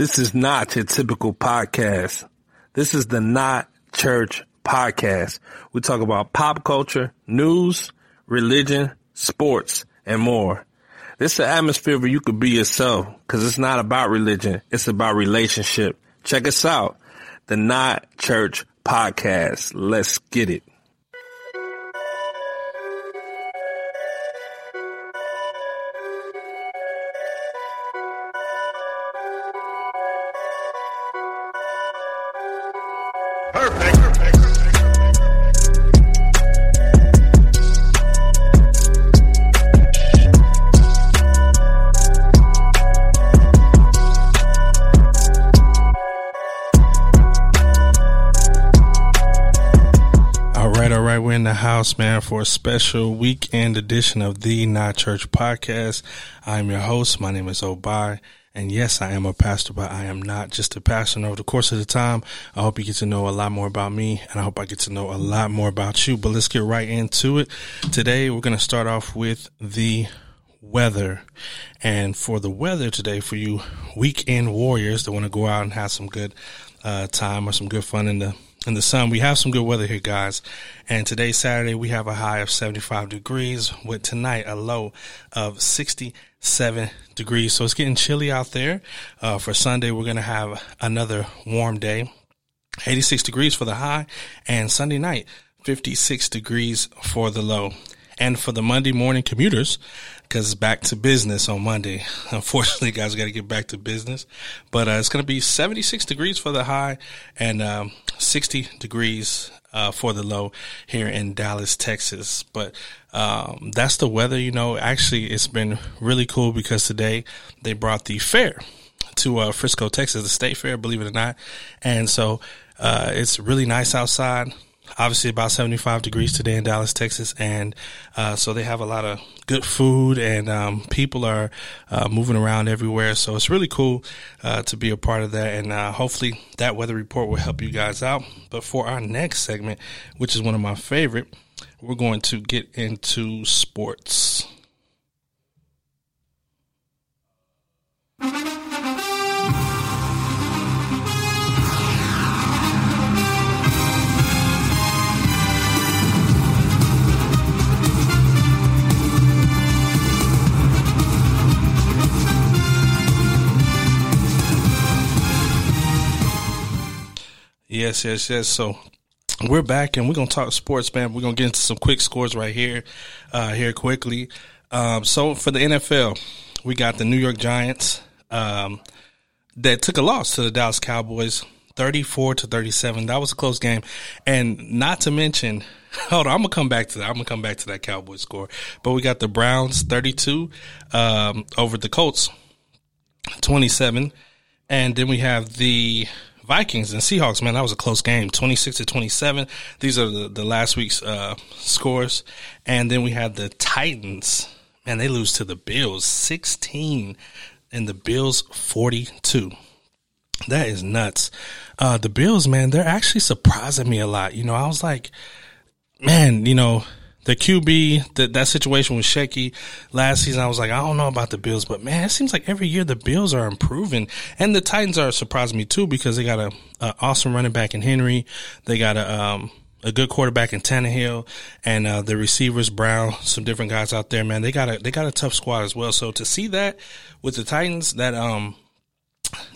This is not your typical podcast. This is the Not Church podcast. We talk about pop culture, news, religion, sports, and more. This is an atmosphere where you could be yourself because it's not about religion. It's about relationship. Check us out. The Not Church podcast. Let's get it. For a special weekend edition of the Not Church podcast. I'm your host. My name is Obai. And yes, I am a pastor, but I am not just a pastor. And over the course of the time, I hope you get to know a lot more about me and I hope I get to know a lot more about you. But let's get right into it. Today, we're going to start off with the weather. And for the weather today, for you weekend warriors that want to go out and have some good uh, time or some good fun in the in the sun. We have some good weather here, guys. And today, Saturday, we have a high of 75 degrees with tonight a low of 67 degrees. So it's getting chilly out there. Uh, for Sunday, we're going to have another warm day. 86 degrees for the high and Sunday night, 56 degrees for the low. And for the Monday morning commuters, because back to business on Monday. Unfortunately, guys, got to get back to business. But uh, it's going to be 76 degrees for the high and um, 60 degrees uh, for the low here in Dallas, Texas. But um, that's the weather. You know, actually, it's been really cool because today they brought the fair to uh, Frisco, Texas, the state fair, believe it or not. And so uh, it's really nice outside obviously about 75 degrees today in Dallas, Texas. And, uh, so they have a lot of good food and, um, people are, uh, moving around everywhere. So it's really cool, uh, to be a part of that. And, uh, hopefully that weather report will help you guys out. But for our next segment, which is one of my favorite, we're going to get into sports. Yes, yes, yes. So we're back and we're gonna talk sports, man. We're gonna get into some quick scores right here, uh, here quickly. Um, so for the NFL, we got the New York Giants um, that took a loss to the Dallas Cowboys, thirty-four to thirty-seven. That was a close game, and not to mention. Hold on, I'm gonna come back to that. I'm gonna come back to that Cowboys score. But we got the Browns 32 um, over the Colts 27, and then we have the Vikings and Seahawks, man, that was a close game, 26 to 27. These are the, the last week's uh, scores. And then we had the Titans, man, they lose to the Bills, 16, and the Bills 42. That is nuts. Uh, the Bills, man, they're actually surprising me a lot. You know, I was like, man, you know, the QB, that that situation was shaky last season. I was like, I don't know about the Bills, but man, it seems like every year the Bills are improving, and the Titans are surprising me too because they got a, a awesome running back in Henry. They got a um, a good quarterback in Tannehill, and uh, the receivers Brown, some different guys out there. Man, they got a they got a tough squad as well. So to see that with the Titans, that um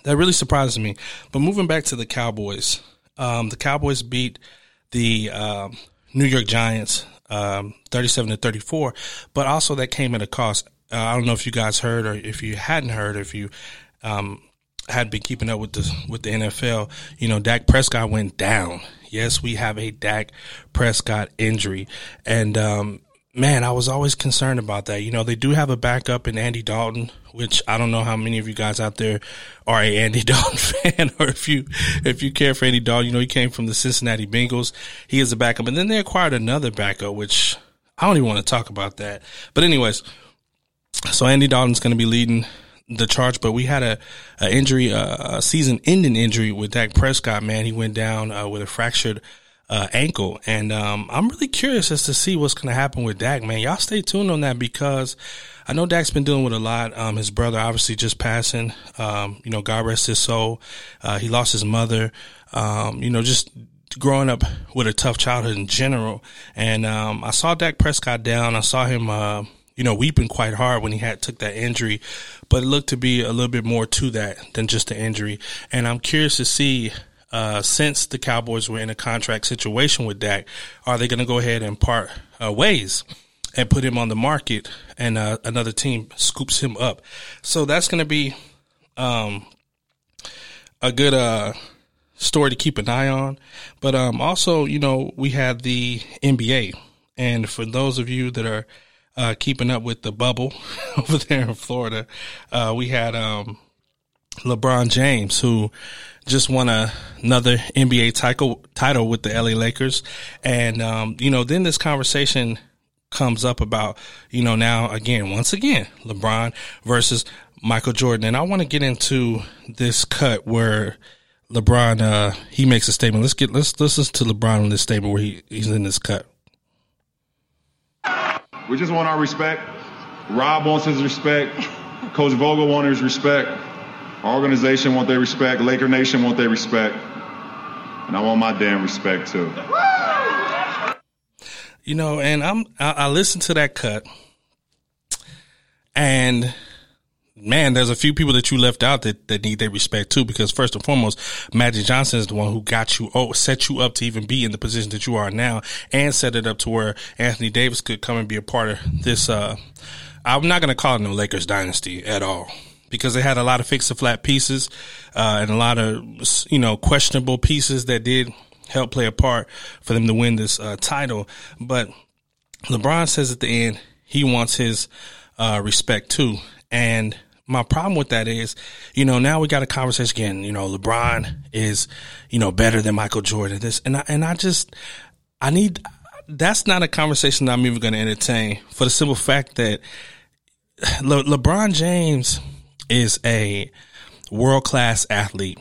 that really surprises me. But moving back to the Cowboys, um, the Cowboys beat the um, New York Giants um, 37 to 34, but also that came at a cost. Uh, I don't know if you guys heard or if you hadn't heard, if you, um, had been keeping up with the with the NFL, you know, Dak Prescott went down. Yes, we have a Dak Prescott injury, and um, man, I was always concerned about that. You know, they do have a backup in Andy Dalton, which I don't know how many of you guys out there are a Andy Dalton fan, or if you if you care for Andy Dalton. You know, he came from the Cincinnati Bengals. He is a backup, and then they acquired another backup, which I don't even want to talk about that. But anyways, so Andy Dalton's going to be leading the charge, but we had a, a injury, a season ending injury with Dak Prescott. Man, he went down uh, with a fractured uh, ankle. And um, I'm really curious as to see what's going to happen with Dak, man. Y'all stay tuned on that because I know Dak's been dealing with a lot. Um, his brother obviously just passing. Um, you know, God rest his soul. Uh, he lost his mother. Um, you know, just growing up with a tough childhood in general. And um, I saw Dak Prescott down. I saw him. Uh, you know, weeping quite hard when he had took that injury, but it looked to be a little bit more to that than just the injury. And I'm curious to see uh, since the Cowboys were in a contract situation with Dak, are they going to go ahead and part uh, ways and put him on the market and uh, another team scoops him up? So that's going to be um, a good uh, story to keep an eye on. But um, also, you know, we had the NBA. And for those of you that are uh, keeping up with the bubble over there in Florida, uh, we had um, LeBron James, who just won a, another NBA title title with the LA Lakers, and um, you know, then this conversation comes up about you know now again once again LeBron versus Michael Jordan, and I want to get into this cut where LeBron uh, he makes a statement. Let's get let's listen to LeBron in this statement where he, he's in this cut. We just want our respect. Rob wants his respect. Coach Vogel wants his respect. Organization want their respect. Laker Nation want their respect. And I want my damn respect too. You know, and I'm I, I listened to that cut, and man, there's a few people that you left out that, that need their respect too. Because first and foremost, Magic Johnson is the one who got you, oh, set you up to even be in the position that you are now, and set it up to where Anthony Davis could come and be a part of this. Uh, I'm not going to call it no Lakers dynasty at all because they had a lot of fix the flat pieces uh, and a lot of you know questionable pieces that did help play a part for them to win this uh, title. But LeBron says at the end he wants his uh, respect too, and my problem with that is, you know, now we got a conversation again. You know, LeBron is, you know, better than Michael Jordan. This and I and I just I need. That's not a conversation that I'm even going to entertain for the simple fact that Le- LeBron James is a world class athlete.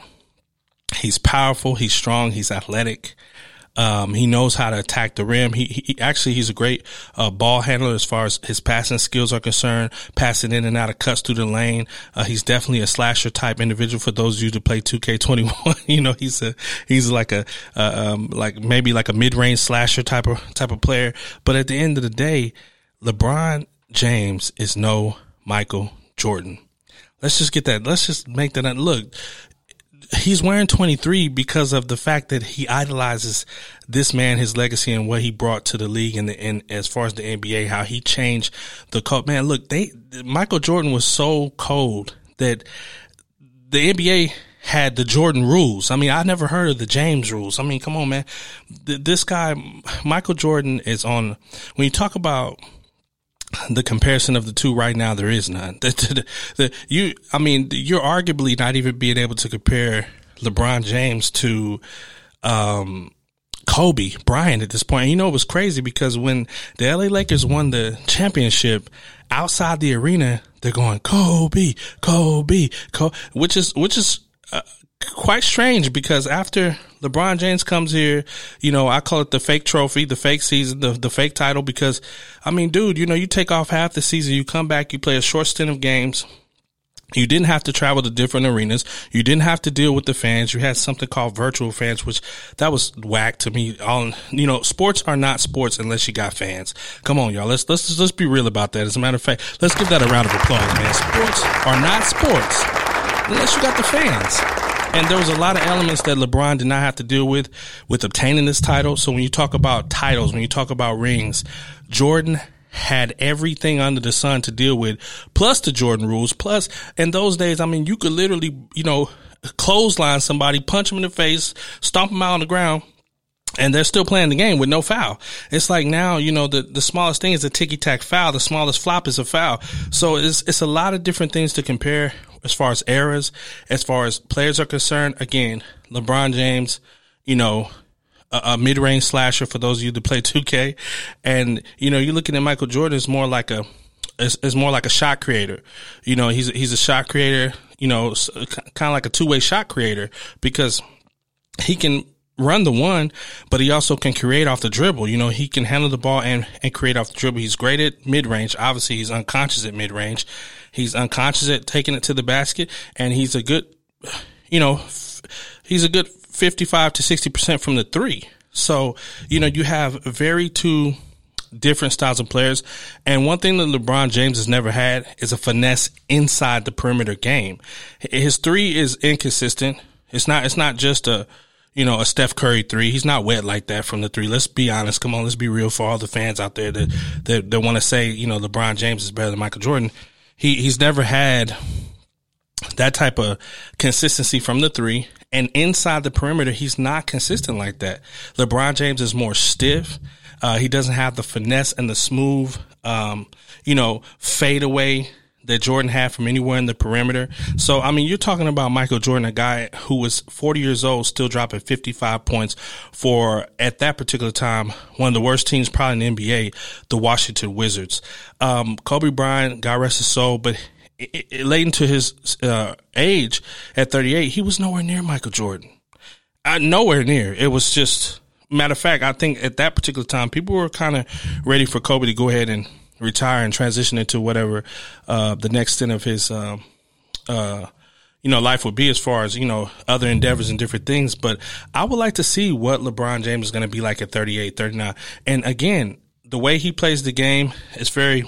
He's powerful. He's strong. He's athletic. Um, he knows how to attack the rim. He, he actually he's a great uh, ball handler as far as his passing skills are concerned. Passing in and out of cuts through the lane. Uh, he's definitely a slasher type individual. For those of you to play 2K21, you know he's a he's like a uh, um, like maybe like a mid range slasher type of type of player. But at the end of the day, LeBron James is no Michael Jordan. Let's just get that. Let's just make that. Look, he's wearing 23 because of the fact that he idolizes this man, his legacy and what he brought to the league and the, and as far as the NBA, how he changed the code. Man, look, they, Michael Jordan was so cold that the NBA had the Jordan rules. I mean, I never heard of the James rules. I mean, come on, man. This guy, Michael Jordan is on, when you talk about the comparison of the two right now, there is none. The, the, the, you, I mean, you're arguably not even being able to compare LeBron James to, um, Kobe Bryant at this point. And you know, it was crazy because when the LA Lakers won the championship outside the arena, they're going Kobe, Kobe, Kobe, which is, which is, uh, quite strange because after LeBron James comes here, you know, I call it the fake trophy, the fake season, the, the fake title because I mean, dude, you know, you take off half the season, you come back, you play a short stint of games. You didn't have to travel to different arenas. You didn't have to deal with the fans. You had something called virtual fans, which that was whack to me. All you know, sports are not sports unless you got fans. Come on, y'all. Let's let's let's be real about that. As a matter of fact, let's give that a round of applause, man. Sports are not sports unless you got the fans. And there was a lot of elements that LeBron did not have to deal with with obtaining this title. So when you talk about titles, when you talk about rings, Jordan had everything under the sun to deal with, plus the Jordan rules. Plus, in those days, I mean, you could literally, you know, clothesline somebody, punch them in the face, stomp them out on the ground, and they're still playing the game with no foul. It's like now, you know, the, the smallest thing is a ticky tack foul. The smallest flop is a foul. So it's, it's a lot of different things to compare as far as eras, as far as players are concerned. Again, LeBron James, you know, a, a mid range slasher for those of you that play 2K. And, you know, you're looking at Michael Jordan is more like a, is, is more like a shot creator. You know, he's, he's a shot creator, you know, uh, kind of like a two way shot creator because he can run the one, but he also can create off the dribble. You know, he can handle the ball and, and create off the dribble. He's great at mid range. Obviously, he's unconscious at mid range. He's unconscious at taking it to the basket, and he's a good, you know, f- he's a good 55 to 60% from the three. So, you know, you have very two different styles of players. And one thing that LeBron James has never had is a finesse inside the perimeter game. His three is inconsistent. It's not, it's not just a, you know, a Steph Curry three. He's not wet like that from the three. Let's be honest. Come on, let's be real for all the fans out there that that, that want to say, you know, LeBron James is better than Michael Jordan. He he's never had that type of consistency from the three. And inside the perimeter, he's not consistent like that. LeBron James is more stiff. Uh, he doesn't have the finesse and the smooth, um, you know, fade away that Jordan had from anywhere in the perimeter. So, I mean, you're talking about Michael Jordan, a guy who was 40 years old, still dropping 55 points for, at that particular time, one of the worst teams probably in the NBA, the Washington Wizards. Um, Kobe Bryant, God rest his soul, but it, it, late into his uh, age at 38, he was nowhere near Michael Jordan. Nowhere near. It was just, matter of fact, I think at that particular time, people were kind of ready for Kobe to go ahead and retire and transition into whatever uh, the next stint of his uh, uh, you know life would be as far as you know other endeavors and different things. But i would like to see what lebron james is going to be like at 38 39 and again the way he plays the game is very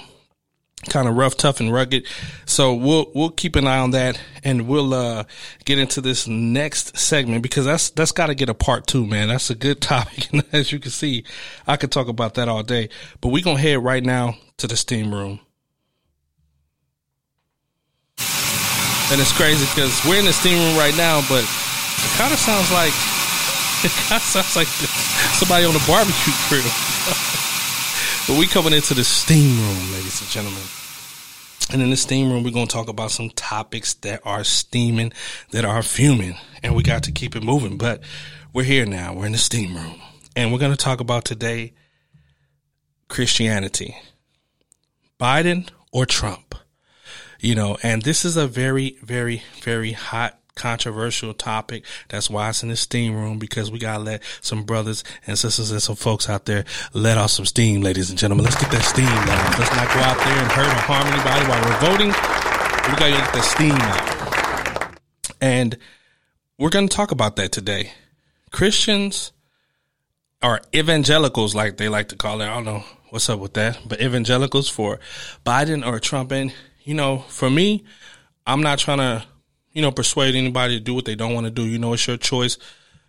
kind of rough, tough, and rugged. So we'll we'll keep an eye on that, and we'll uh, get into this next segment because that's that's got to get a part two, man. That's a good topic, and as you can see, I could talk about that all day. But we're gonna head right now to the steam room, and it's crazy because we're in the steam room right now, but it kind of sounds like it kind of sounds like somebody on a barbecue grill. But we coming into the steam room, ladies and gentlemen. And in the steam room, we're going to talk about some topics that are steaming, that are fuming, and we got to keep it moving. But we're here now. We're in the steam room. And we're going to talk about today Christianity. Biden or Trump? You know, and this is a very, very, very hot controversial topic. That's why it's in the steam room because we gotta let some brothers and sisters and some folks out there let off some steam, ladies and gentlemen. Let's get that steam down. Let's not go out there and hurt or harm anybody while we're voting. We gotta get that steam out. And we're gonna talk about that today. Christians or evangelicals, like they like to call it. I don't know what's up with that, but evangelicals for Biden or Trump. And, you know, for me, I'm not trying to you know, persuade anybody to do what they don't want to do. You know, it's your choice.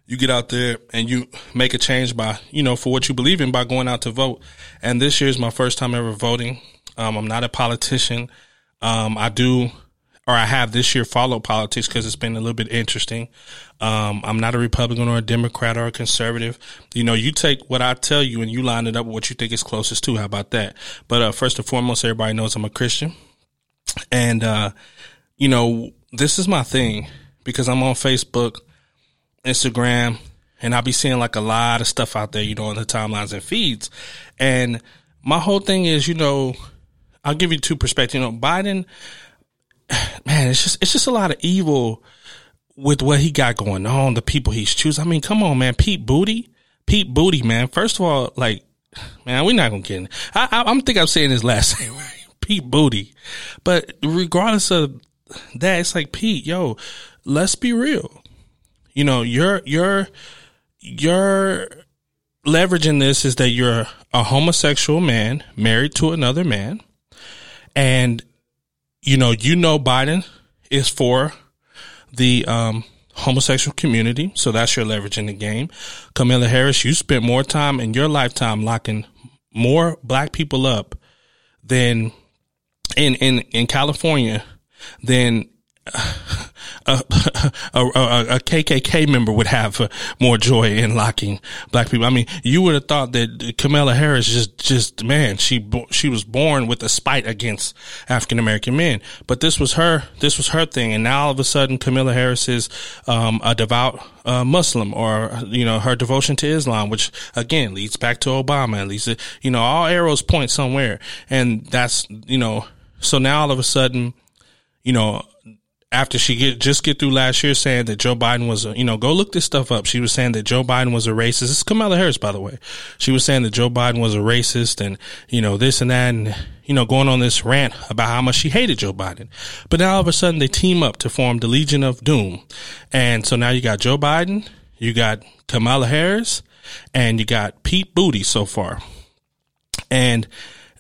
You get out there and you make a change by, you know, for what you believe in by going out to vote. And this year is my first time ever voting. Um, I'm not a politician. Um, I do, or I have this year followed politics because it's been a little bit interesting. Um, I'm not a Republican or a Democrat or a conservative. You know, you take what I tell you and you line it up with what you think is closest to. How about that? But, uh, first and foremost, everybody knows I'm a Christian. And, uh, you know, this is my thing because I'm on Facebook, Instagram, and I'll be seeing like a lot of stuff out there, you know, on the timelines and feeds. And my whole thing is, you know, I'll give you two perspectives. You know, Biden, man, it's just it's just a lot of evil with what he got going on, the people he's choosing. I mean, come on, man, Pete Booty, Pete Booty, man. First of all, like, man, we're not gonna get. In. I, I, I'm think I'm saying his last name right, Pete Booty. But regardless of that it's like Pete, yo, let's be real. You know, you're you're you're leveraging this is that you're a homosexual man married to another man, and you know you know Biden is for the um, homosexual community, so that's your leverage in the game. Kamala Harris, you spent more time in your lifetime locking more black people up than in in in California then a, a, a, KKK member would have uh, more joy in locking black people. I mean, you would have thought that Kamala Harris just, just man, she she was born with a spite against African American men. But this was her, this was her thing, and now all of a sudden, Kamala Harris is um, a devout uh, Muslim, or you know, her devotion to Islam, which again leads back to Obama. At least, you know, all arrows point somewhere, and that's you know, so now all of a sudden you know, after she get just get through last year saying that Joe Biden was a, you know, go look this stuff up. She was saying that Joe Biden was a racist. Is Kamala Harris, by the way. She was saying that Joe Biden was a racist and, you know, this and that and, you know, going on this rant about how much she hated Joe Biden. But now all of a sudden they team up to form the Legion of Doom. And so now you got Joe Biden, you got Kamala Harris, and you got Pete Booty so far. And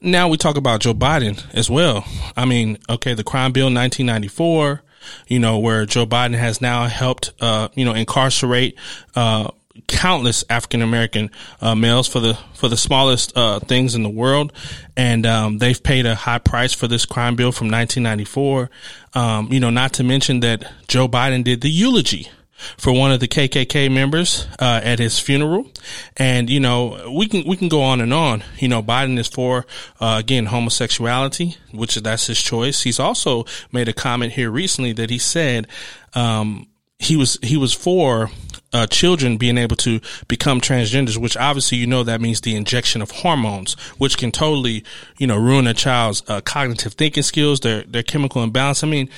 now we talk about Joe Biden as well. I mean, okay, the crime bill 1994, you know, where Joe Biden has now helped, uh, you know, incarcerate, uh, countless African American uh, males for the for the smallest uh, things in the world, and um, they've paid a high price for this crime bill from 1994. Um, you know, not to mention that Joe Biden did the eulogy for one of the KKK members uh, at his funeral, and you know we can we can go on and on. You know, Biden is for uh, again homosexuality, which that's his choice. He's also made a comment here recently that he said um, he was he was for uh, children being able to become transgenders, which obviously you know that means the injection of hormones, which can totally you know ruin a child's uh, cognitive thinking skills, their their chemical imbalance. I mean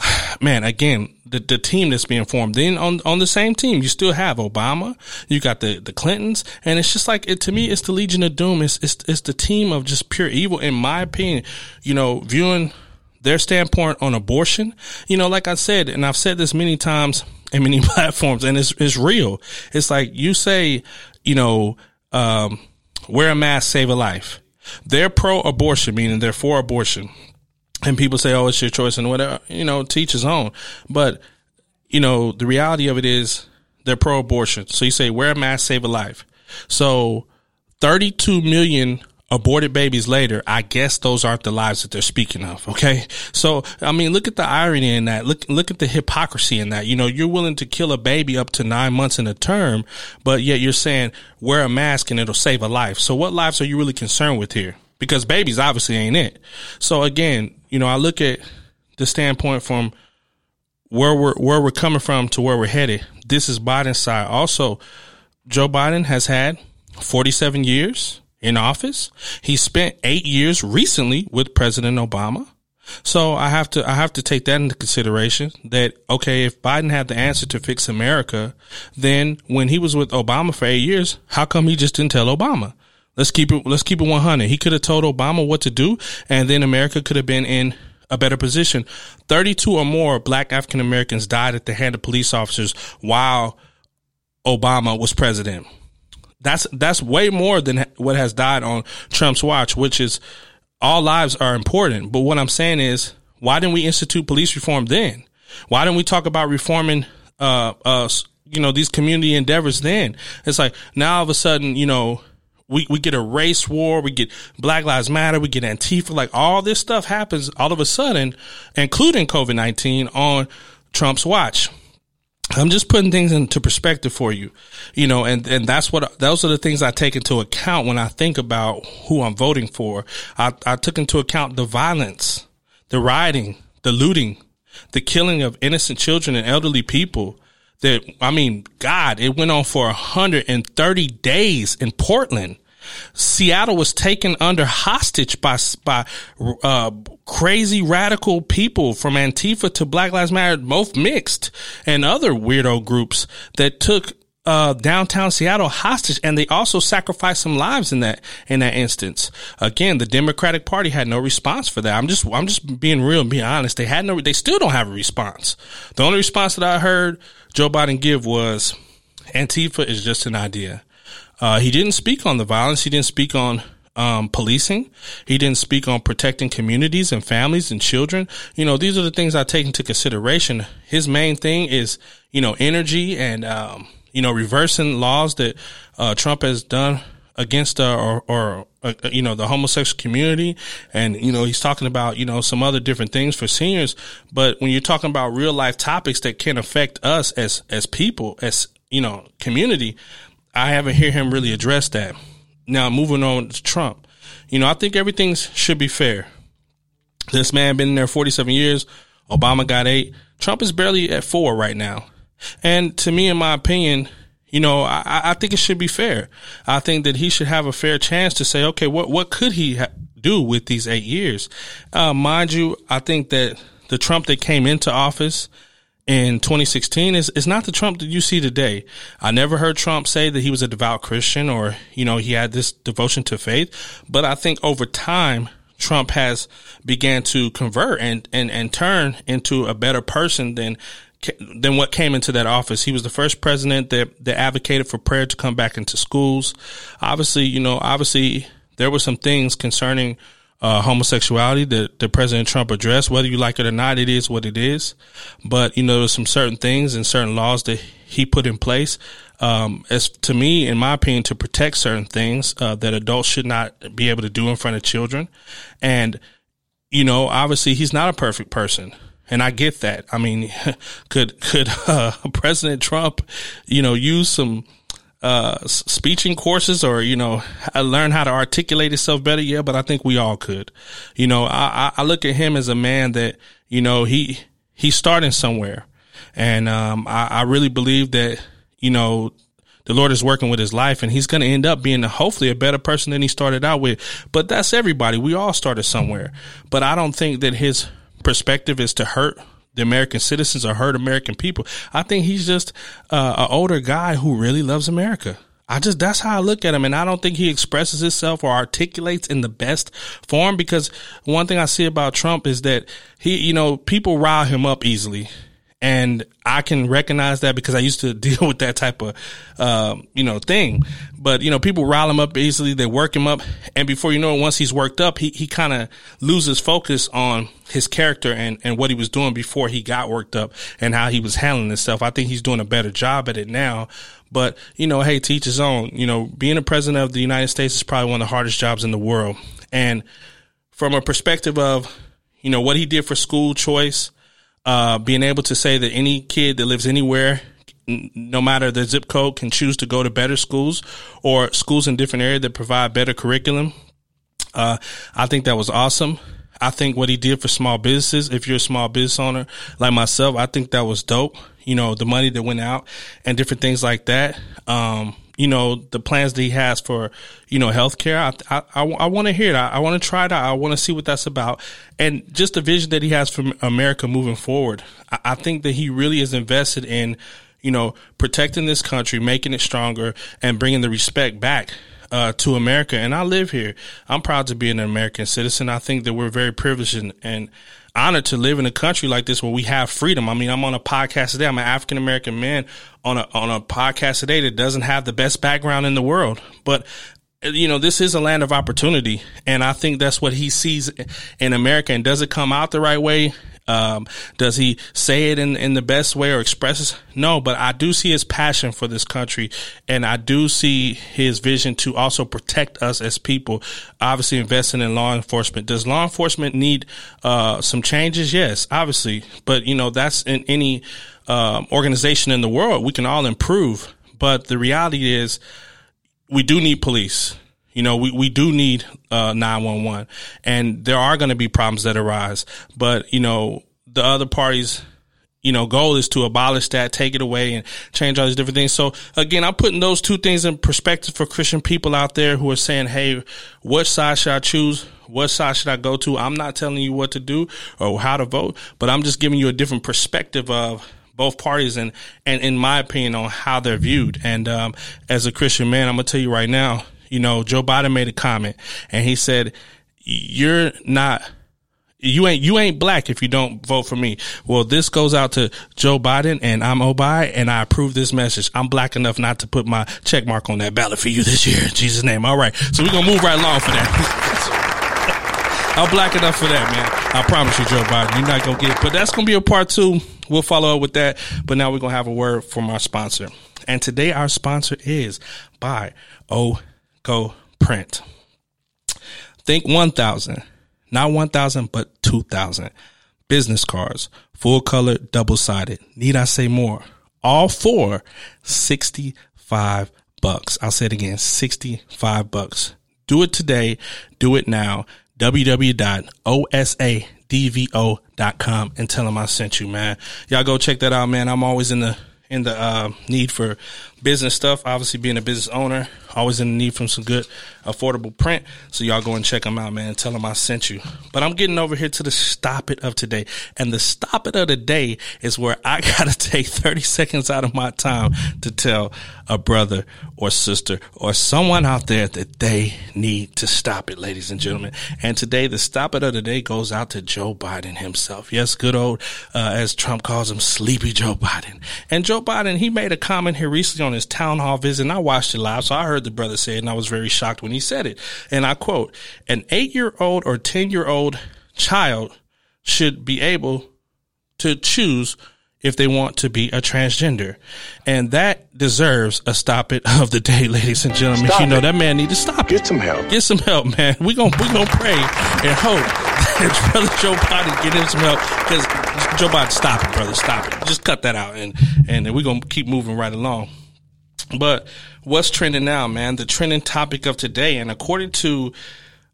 man, again, the, the team that's being formed. Then on, on the same team, you still have Obama, you got the, the Clintons, and it's just like, it, to me, it's the Legion of Doom. It's, it's, it's the team of just pure evil, in my opinion, you know, viewing their standpoint on abortion, you know, like I said, and I've said this many times in many platforms, and it's, it's real. It's like you say, you know, um, wear a mask, save a life. They're pro abortion, meaning they're for abortion and people say, "Oh, it's your choice," and whatever, you know, teach his own. But you know, the reality of it is they're pro-abortion. So you say, "Wear a mask, save a life." So, 32 million aborted babies later, I guess those aren't the lives that they're speaking of. Okay. So, I mean, look at the irony in that. Look, look at the hypocrisy in that. You know, you're willing to kill a baby up to nine months in a term, but yet you're saying wear a mask and it'll save a life. So what lives are you really concerned with here? Because babies obviously ain't it. So again, you know, I look at the standpoint from where we're where we're coming from to where we're headed. This is Biden's side. Also, Joe Biden has had 47 years in office. He spent eight years recently with President Obama. So I have to I have to take that into consideration that okay, if Biden had the answer to fix America, then when he was with Obama for eight years, how come he just didn't tell Obama? Let's keep it. Let's keep it 100. He could have told Obama what to do, and then America could have been in a better position. 32 or more black African Americans died at the hand of police officers while Obama was president. That's that's way more than what has died on Trump's watch, which is all lives are important. But what I'm saying is, why didn't we institute police reform then? Why didn't we talk about reforming uh uh you know these community endeavors then? It's like now all of a sudden, you know, we, we get a race war, we get Black Lives Matter, we get Antifa, like all this stuff happens all of a sudden, including COVID 19 on Trump's watch. I'm just putting things into perspective for you, you know, and, and that's what, those are the things I take into account when I think about who I'm voting for. I, I took into account the violence, the rioting, the looting, the killing of innocent children and elderly people, that I mean, God, it went on for 130 days in Portland. Seattle was taken under hostage by by uh, crazy radical people from Antifa to Black Lives Matter, both mixed, and other weirdo groups that took uh, downtown Seattle hostage, and they also sacrificed some lives in that in that instance. Again, the Democratic Party had no response for that. I'm just I'm just being real and being honest. They had no. They still don't have a response. The only response that I heard Joe Biden give was Antifa is just an idea. Uh, he didn't speak on the violence. He didn't speak on um, policing. He didn't speak on protecting communities and families and children. You know, these are the things I take into consideration. His main thing is, you know, energy and, um, you know, reversing laws that uh, Trump has done against uh, or, or uh, you know the homosexual community. And you know he's talking about you know some other different things for seniors. But when you're talking about real life topics that can affect us as as people as you know community i haven't hear him really address that. Now moving on to trump. You know i think everything should be fair. This man been there 47 years. Obama got eight. Trump is barely at four right now and to me in my opinion you know, I, I think it should be fair. I think that he should have a fair chance to say, okay, what what could he ha- do with these eight years? Uh, mind you, I think that the Trump that came into office in 2016 is, is not the Trump that you see today. I never heard Trump say that he was a devout Christian or, you know, he had this devotion to faith. But I think over time, Trump has began to convert and, and, and turn into a better person than than what came into that office. He was the first president that, that advocated for prayer to come back into schools. Obviously, you know, obviously there were some things concerning uh, homosexuality that, that President Trump addressed. Whether you like it or not, it is what it is. But you know, there's some certain things and certain laws that he put in place. Um, as to me, in my opinion, to protect certain things uh, that adults should not be able to do in front of children. And you know, obviously, he's not a perfect person and I get that. I mean, could could uh, President Trump, you know, use some uh, speeching courses or you know learn how to articulate himself better? Yeah, but I think we all could. You know, I, I look at him as a man that you know he he's starting somewhere, and um, I, I really believe that you know the Lord is working with his life and he's going to end up being hopefully a better person than he started out with. But that's everybody. We all started somewhere. But I don't think that his perspective is to hurt the American citizens or hurt American people. I think he's just uh, an older guy who really loves America. I just that's how I look at him, and I don't think he expresses himself or articulates in the best form. Because one thing I see about Trump is that he, you know, people rile him up easily, and I can recognize that because I used to deal with that type of, um, you know, thing. But, you know, people rile him up easily. They work him up. And before you know it, once he's worked up, he, he kind of loses focus on his character and, and what he was doing before he got worked up and how he was handling himself. I think he's doing a better job at it now. But, you know, hey, teach his own. You know, being a president of the United States is probably one of the hardest jobs in the world. And from a perspective of, you know, what he did for school choice, uh, being able to say that any kid that lives anywhere, no matter the zip code, can choose to go to better schools or schools in different areas that provide better curriculum. Uh, I think that was awesome. I think what he did for small businesses, if you're a small business owner like myself, I think that was dope. You know, the money that went out and different things like that. Um, you know, the plans that he has for, you know, healthcare. I, I, I, I want to hear that. I want to try it out. I want to see what that's about. And just the vision that he has for America moving forward. I, I think that he really is invested in, you know, protecting this country, making it stronger and bringing the respect back uh, to America. And I live here. I'm proud to be an American citizen. I think that we're very privileged and, and honored to live in a country like this where we have freedom. I mean, I'm on a podcast today. I'm an African American man on a on a podcast today that doesn't have the best background in the world, but you know, this is a land of opportunity, and I think that's what he sees in America. And does it come out the right way? Um, does he say it in, in the best way or expresses? No, but I do see his passion for this country and I do see his vision to also protect us as people, obviously investing in law enforcement. Does law enforcement need, uh, some changes? Yes, obviously. But, you know, that's in any, um, organization in the world. We can all improve. But the reality is we do need police. You know, we, we do need uh, 911 and there are going to be problems that arise. But, you know, the other parties, you know, goal is to abolish that, take it away and change all these different things. So again, I'm putting those two things in perspective for Christian people out there who are saying, Hey, what side should I choose? What side should I go to? I'm not telling you what to do or how to vote, but I'm just giving you a different perspective of both parties and, and in my opinion on how they're viewed. And, um, as a Christian man, I'm going to tell you right now, you know, Joe Biden made a comment and he said, you're not, you ain't you ain't black if you don't vote for me. Well, this goes out to Joe Biden and I'm Obi and I approve this message. I'm black enough not to put my check mark on that ballot for you this year in Jesus' name. All right. So we're gonna move right along for that. I'm black enough for that, man. I promise you, Joe Biden, you're not gonna get but that's gonna be a part two. We'll follow up with that. But now we're gonna have a word from our sponsor. And today our sponsor is by O go print. Think 1000, not 1000, but 2000. Business cards, full color, double sided. Need I say more? All for 65 bucks. I'll say it again, 65 bucks. Do it today. Do it now. www.osadvo.com and tell them I sent you, man. Y'all go check that out, man. I'm always in the in the uh, need for business stuff. Obviously, being a business owner, always in need from some good, affordable print. So y'all go and check them out, man. Tell them I sent you. But I'm getting over here to the stop it of today, and the stop it of the day is where I gotta take 30 seconds out of my time to tell a brother or sister or someone out there that they need to stop it, ladies and gentlemen. And today, the stop it of the day goes out to Joe Biden himself. Yes, good old, uh, as Trump calls him, sleepy Joe Biden. And Joe Biden, he made a comment here recently on his town hall visit, and I watched it live, so I heard the brother say it, and I was very shocked when he said it. And I quote, an eight year old or 10 year old child should be able to choose if they want to be a transgender. And that deserves a stop it of the day, ladies and gentlemen. Stop you know, it. that man need to stop Get some help. Get some help, man. We gonna, we gonna pray and hope that brother Joe Biden get him some help because Joe Biden, stop it, brother. Stop it. Just cut that out and, and we're gonna keep moving right along. But what's trending now, man? The trending topic of today, and according to,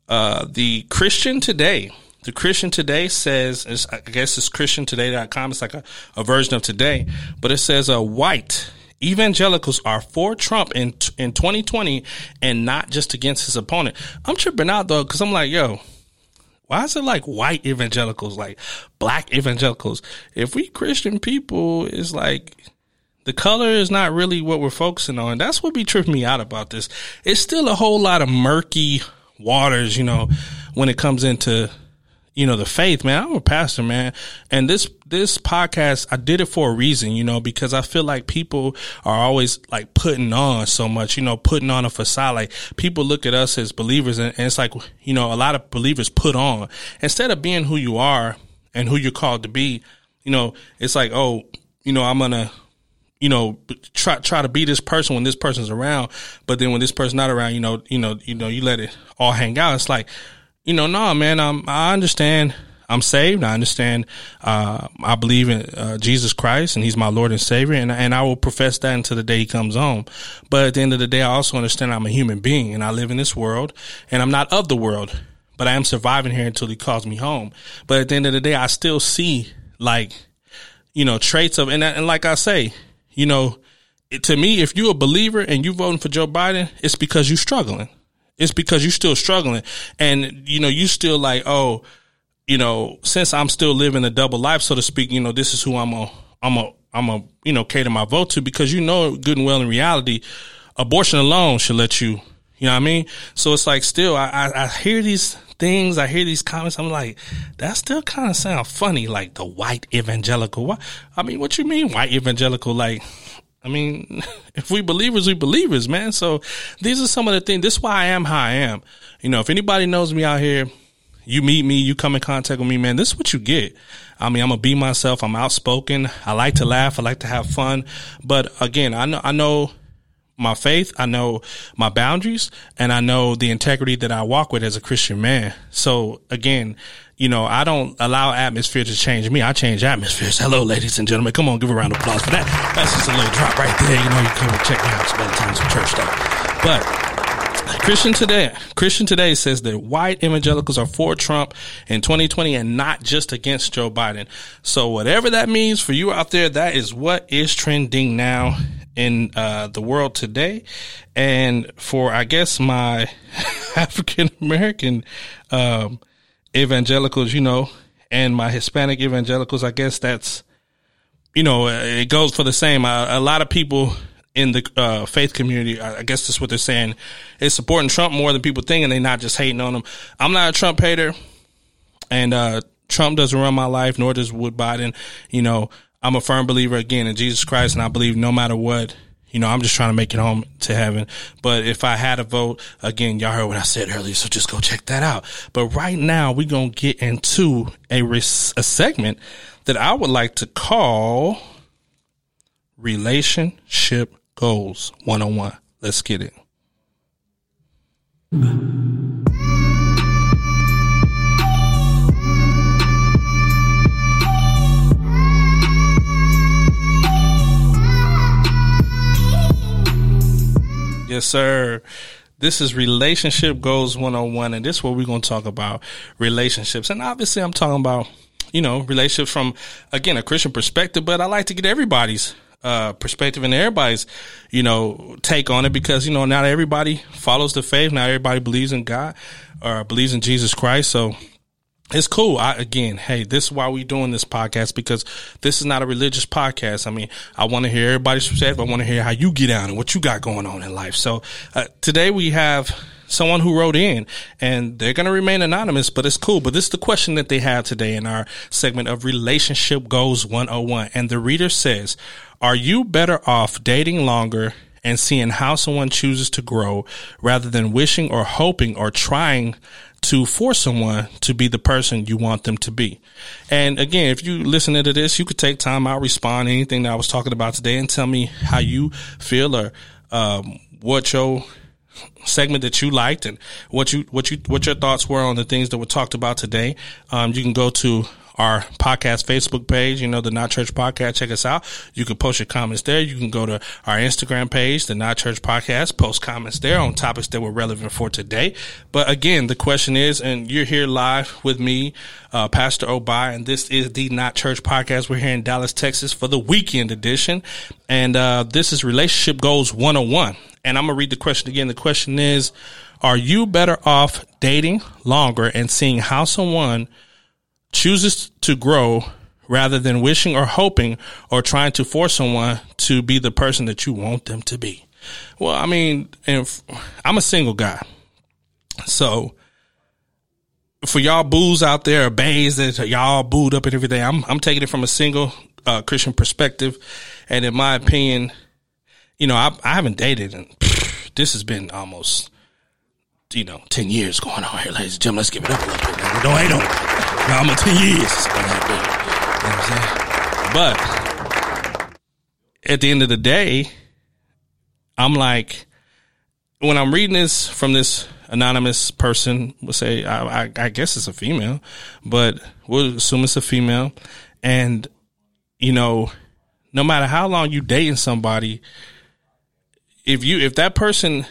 uh, the Christian Today, the Christian Today says, I guess it's ChristianToday.com. It's like a, a version of today, but it says, uh, white evangelicals are for Trump in, in 2020 and not just against his opponent. I'm tripping out though, cause I'm like, yo, why is it like white evangelicals, like black evangelicals? If we Christian people is like, the color is not really what we're focusing on. That's what be tripping me out about this. It's still a whole lot of murky waters, you know, when it comes into you know, the faith, man. I'm a pastor, man. And this, this podcast, I did it for a reason, you know, because I feel like people are always like putting on so much, you know, putting on a facade. Like people look at us as believers and, and it's like, you know, a lot of believers put on instead of being who you are and who you're called to be, you know, it's like, oh, you know, I'm to, you know, try try to be this person when this person's around, but then when this person's not around, you know, you know, you know, you let it all hang out. It's like, you know, no, man, um, I understand. I'm saved. I understand. Uh, I believe in uh, Jesus Christ, and He's my Lord and Savior, and and I will profess that until the day He comes home. But at the end of the day, I also understand I'm a human being, and I live in this world, and I'm not of the world, but I am surviving here until He calls me home. But at the end of the day, I still see like, you know, traits of, and and like I say, you know, to me, if you're a believer and you're voting for Joe Biden, it's because you're struggling. It's because you're still struggling. And, you know, you still like, oh, you know, since I'm still living a double life, so to speak, you know, this is who I'm a, I'm a, I'm a, you know, cater my vote to because you know good and well in reality, abortion alone should let you, you know what I mean? So it's like still, I, I, I hear these things, I hear these comments, I'm like, that still kind of sound funny, like the white evangelical. What? I mean, what you mean white evangelical? Like, I mean, if we believers, we believers, man. So these are some of the things. This is why I am how I am. You know, if anybody knows me out here, you meet me, you come in contact with me, man, this is what you get. I mean, I'm gonna be myself. I'm outspoken. I like to laugh. I like to have fun. But again, I know, I know my faith. I know my boundaries and I know the integrity that I walk with as a Christian man. So again, you know, I don't allow atmosphere to change me. I change atmospheres. Hello, ladies and gentlemen. Come on, give a round of applause for that. That's just a little drop right there. You know, you come and check me out some other times for church stuff. But Christian today, Christian today says that white evangelicals are for Trump in 2020 and not just against Joe Biden. So whatever that means for you out there, that is what is trending now in uh, the world today. And for, I guess, my African American um, evangelicals, you know, and my Hispanic evangelicals, I guess that's, you know, it goes for the same. Uh, a lot of people in the uh, faith community, I guess that's what they're saying, is supporting Trump more than people think, and they're not just hating on him. I'm not a Trump hater, and uh, Trump doesn't run my life, nor does Wood Biden. You know, I'm a firm believer again in Jesus Christ, and I believe no matter what, you know, I'm just trying to make it home to heaven. But if I had a vote, again, y'all heard what I said earlier, so just go check that out. But right now, we're to get into a, a segment that I would like to call Relationship Goals 101. Let's get it. Yes, sir. This is Relationship Goals 101, and this is what we're going to talk about relationships. And obviously, I'm talking about, you know, relationships from, again, a Christian perspective, but I like to get everybody's uh, perspective and everybody's, you know, take on it because, you know, not everybody follows the faith. Not everybody believes in God or believes in Jesus Christ. So it's cool. I, again, hey, this is why we're doing this podcast because this is not a religious podcast. I mean, I want to hear everybody's perspective. I want to hear how you get down and what you got going on in life. So uh, today we have someone who wrote in and they're going to remain anonymous, but it's cool. But this is the question that they have today in our segment of relationship goals 101. And the reader says, are you better off dating longer and seeing how someone chooses to grow rather than wishing or hoping or trying to force someone to be the person you want them to be. And again, if you listen to this, you could take time out, respond to anything that I was talking about today and tell me how you feel or um, what your segment that you liked and what you what you what your thoughts were on the things that were talked about today. Um, you can go to our podcast Facebook page, you know, the Not Church Podcast. Check us out. You can post your comments there. You can go to our Instagram page, the Not Church Podcast, post comments there on topics that were relevant for today. But again, the question is, and you're here live with me, uh, Pastor Obai, and this is the Not Church Podcast. We're here in Dallas, Texas for the weekend edition. And, uh, this is Relationship Goals 101. And I'm going to read the question again. The question is, are you better off dating longer and seeing how someone chooses to grow rather than wishing or hoping or trying to force someone to be the person that you want them to be. Well, I mean, if, I'm a single guy. So for y'all boos out there, bays that y'all booed up and everything, I'm, I'm taking it from a single uh, Christian perspective. And in my opinion, you know, I, I haven't dated and pff, this has been almost, you know, 10 years going on here, ladies and gentlemen. Let's give it up a little bit. Don't hate on me. Now I'm a 10 years. You know what I'm saying? But at the end of the day, I'm like, when I'm reading this from this anonymous person, we'll say, I, I, I guess it's a female, but we'll assume it's a female. And, you know, no matter how long you dating somebody, if you, if that person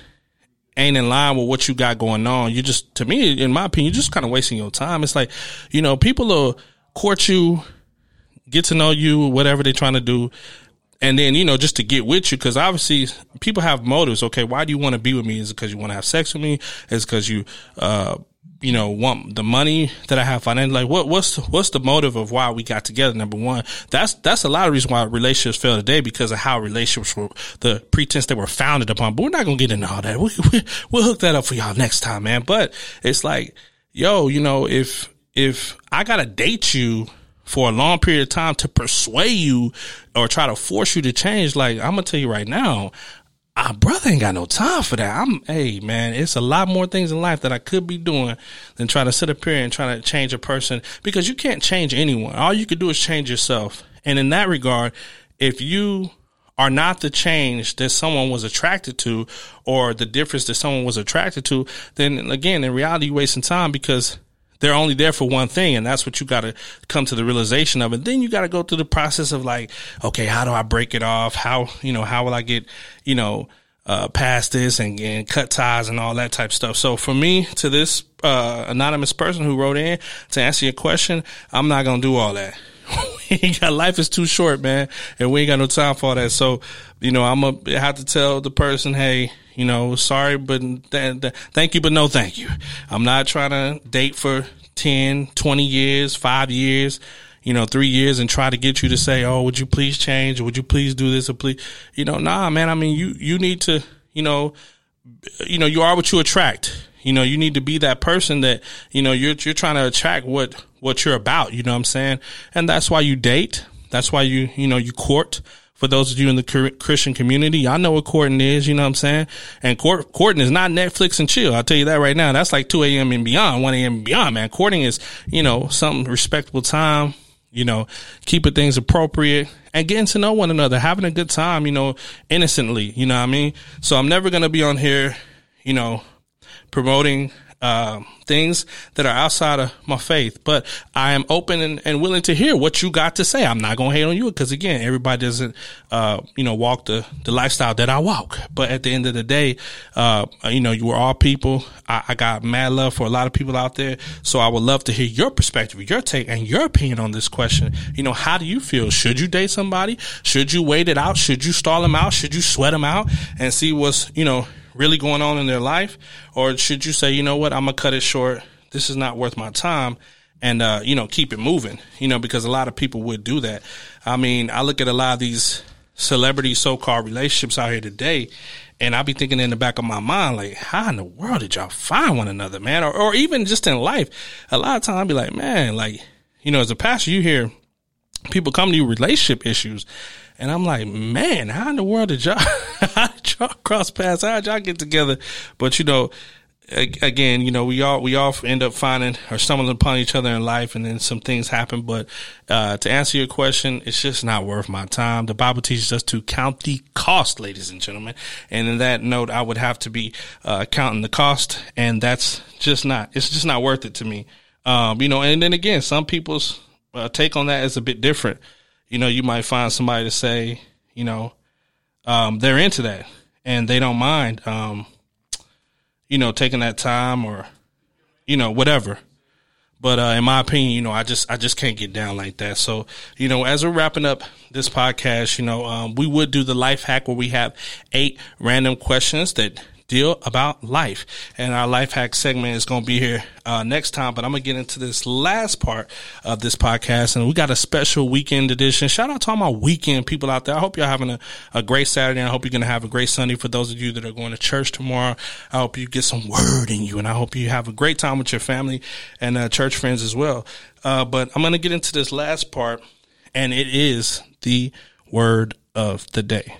ain't in line with what you got going on, you just, to me, in my opinion, you're just kind of wasting your time. It's like, you know, people will court you, get to know you, whatever they're trying to do. And then, you know, just to get with you, because obviously people have motives. Okay. Why do you want to be with me? Is it because you want to have sex with me? Is because you, uh, you know, want the money that I have financially. Like, what, what's, what's the motive of why we got together? Number one, that's, that's a lot of reason why relationships fail today because of how relationships were, the pretense they were founded upon. But we're not going to get into all that. We, we, we'll hook that up for y'all next time, man. But it's like, yo, you know, if, if I got to date you for a long period of time to persuade you or try to force you to change, like, I'm going to tell you right now, our brother ain't got no time for that. I'm, hey man, it's a lot more things in life that I could be doing than trying to sit up here and try to change a person because you can't change anyone. All you could do is change yourself. And in that regard, if you are not the change that someone was attracted to or the difference that someone was attracted to, then again, in reality, you're wasting time because they're only there for one thing, and that's what you got to come to the realization of. And then you got to go through the process of like, okay, how do I break it off? How you know how will I get you know uh, past this and, and cut ties and all that type stuff. So for me, to this uh, anonymous person who wrote in to answer your question, I'm not gonna do all that. got life is too short, man, and we ain't got no time for all that. So, you know, I'm gonna have to tell the person, hey, you know, sorry, but th- th- thank you, but no thank you. I'm not trying to date for 10, 20 years, five years, you know, three years and try to get you to say, Oh, would you please change? Would you please do this or please, you know, nah, man. I mean, you, you need to, you know, you know, you are what you attract. You know, you need to be that person that, you know, you're, you're trying to attract what, what you're about. You know what I'm saying? And that's why you date. That's why you, you know, you court for those of you in the Christian community, y'all know what courting is, you know what I'm saying? And court, courting is not Netflix and chill. I'll tell you that right now. That's like 2 a.m. and beyond, 1 a.m. and beyond, man. Courting is, you know, some respectable time, you know, keeping things appropriate and getting to know one another, having a good time, you know, innocently, you know what I mean? So I'm never going to be on here, you know, promoting uh, things that are outside of my faith. But I am open and, and willing to hear what you got to say. I'm not going to hate on you because again, everybody doesn't, uh, you know, walk the, the lifestyle that I walk. But at the end of the day, uh, you know, you are all people. I, I got mad love for a lot of people out there. So I would love to hear your perspective, your take and your opinion on this question. You know, how do you feel? Should you date somebody? Should you wait it out? Should you stall them out? Should you sweat them out and see what's, you know, really going on in their life? Or should you say, you know what, I'm going to cut it short. This is not worth my time. And, uh, you know, keep it moving, you know, because a lot of people would do that. I mean, I look at a lot of these celebrity so-called relationships out here today and I'll be thinking in the back of my mind, like, how in the world did y'all find one another, man? Or, or even just in life, a lot of times I'll be like, man, like, you know, as a pastor, you hear people come to you relationship issues and I'm like, man, how in the world did y'all, how did y'all cross paths? How did y'all get together? But you know, again, you know, we all, we all end up finding or stumbling upon each other in life and then some things happen. But, uh, to answer your question, it's just not worth my time. The Bible teaches us to count the cost, ladies and gentlemen. And in that note, I would have to be, uh, counting the cost and that's just not, it's just not worth it to me. Um, you know, and then again, some people's uh, take on that is a bit different you know, you might find somebody to say, you know, um, they're into that and they don't mind, um, you know, taking that time or, you know, whatever. But uh, in my opinion, you know, I just I just can't get down like that. So, you know, as we're wrapping up this podcast, you know, um, we would do the life hack where we have eight random questions that deal about life. And our life hack segment is going to be here uh, next time, but I'm going to get into this last part of this podcast. And we got a special weekend edition. Shout out to all my weekend people out there. I hope you're having a, a great Saturday. I hope you're going to have a great Sunday for those of you that are going to church tomorrow. I hope you get some word in you and I hope you have a great time with your family and uh, church friends as well. Uh, but I'm going to get into this last part and it is the word of the day.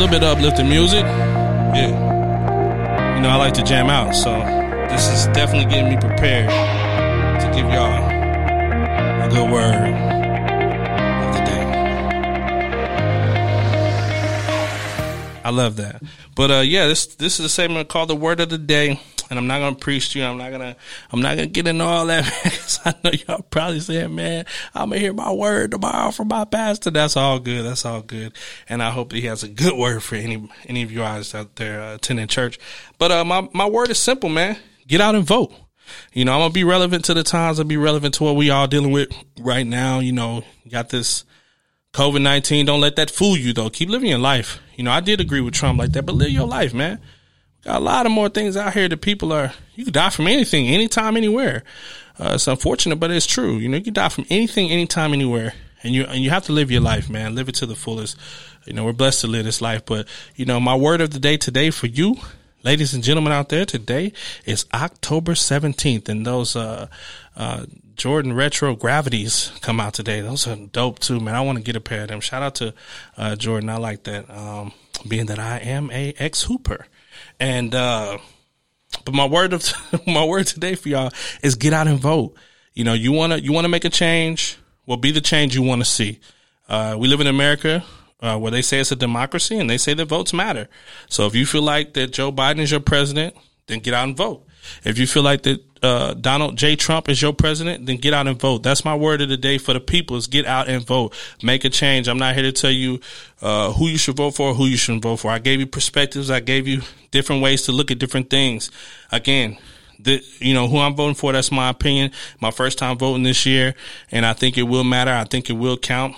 Little bit of uplifting music. Yeah. You know, I like to jam out, so this is definitely getting me prepared to give y'all a good word of the day. I love that. But uh yeah, this this is a segment called the word of the day and I'm not gonna preach to you. I'm not gonna I'm not gonna get into all that because I know y'all probably saying, "Man, I'm gonna hear my word tomorrow from my pastor." That's all good. That's all good, and I hope that he has a good word for any any of you guys out there uh, attending church. But uh, my my word is simple, man. Get out and vote. You know, I'm gonna be relevant to the times. I'll be relevant to what we all dealing with right now. You know, got this COVID nineteen. Don't let that fool you though. Keep living your life. You know, I did agree with Trump like that, but live your life, man. Got a lot of more things out here that people are, you can die from anything, anytime, anywhere. Uh, it's unfortunate, but it's true. You know, you can die from anything, anytime, anywhere. And you, and you have to live your life, man. Live it to the fullest. You know, we're blessed to live this life. But, you know, my word of the day today for you, ladies and gentlemen out there today is October 17th. And those, uh, uh, Jordan Retro Gravities come out today. Those are dope too, man. I want to get a pair of them. Shout out to, uh, Jordan. I like that. Um, being that I am a ex hooper. And uh, but my word of my word today for y'all is get out and vote. You know, you wanna you wanna make a change. Well, be the change you want to see. Uh, we live in America uh, where they say it's a democracy and they say that votes matter. So if you feel like that Joe Biden is your president, then get out and vote. If you feel like that uh, Donald J. Trump is your president, then get out and vote. That's my word of the day for the people is get out and vote. Make a change. I'm not here to tell you uh, who you should vote for, or who you shouldn't vote for. I gave you perspectives. I gave you different ways to look at different things. Again, the, you know, who I'm voting for, that's my opinion. My first time voting this year, and I think it will matter. I think it will count.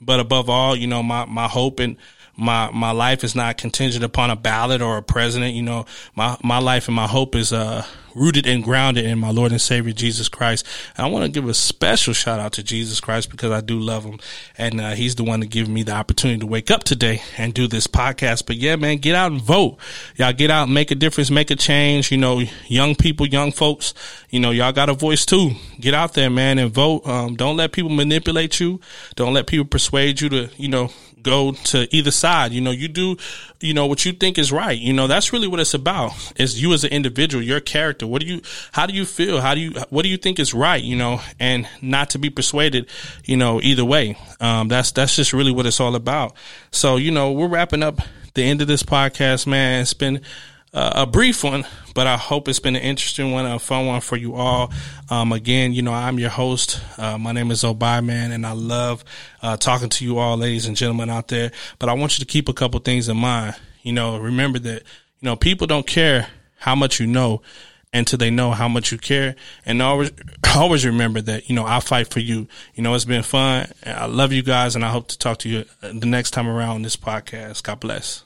But above all, you know, my, my hope and my my life is not contingent upon a ballot or a president. You know, my my life and my hope is uh rooted and grounded in my Lord and Savior Jesus Christ. And I want to give a special shout out to Jesus Christ because I do love him. And uh, he's the one that gave me the opportunity to wake up today and do this podcast. But yeah, man, get out and vote. Y'all get out and make a difference, make a change. You know, young people, young folks, you know, y'all got a voice too. Get out there, man, and vote. Um, don't let people manipulate you. Don't let people persuade you to, you know, go to either side. You know, you do, you know, what you think is right. You know, that's really what it's about. Is you as an individual, your character. What do you, how do you feel? How do you, what do you think is right? You know, and not to be persuaded, you know, either way. Um, that's, that's just really what it's all about. So, you know, we're wrapping up the end of this podcast, man. It's been uh, a brief one, but I hope it's been an interesting one, a fun one for you all. Um, again, you know, I'm your host. Uh, my name is Obai, man, and I love uh, talking to you all, ladies and gentlemen out there. But I want you to keep a couple things in mind. You know, remember that, you know, people don't care how much you know until they know how much you care. And always, always remember that, you know, I fight for you. You know, it's been fun. I love you guys and I hope to talk to you the next time around on this podcast. God bless.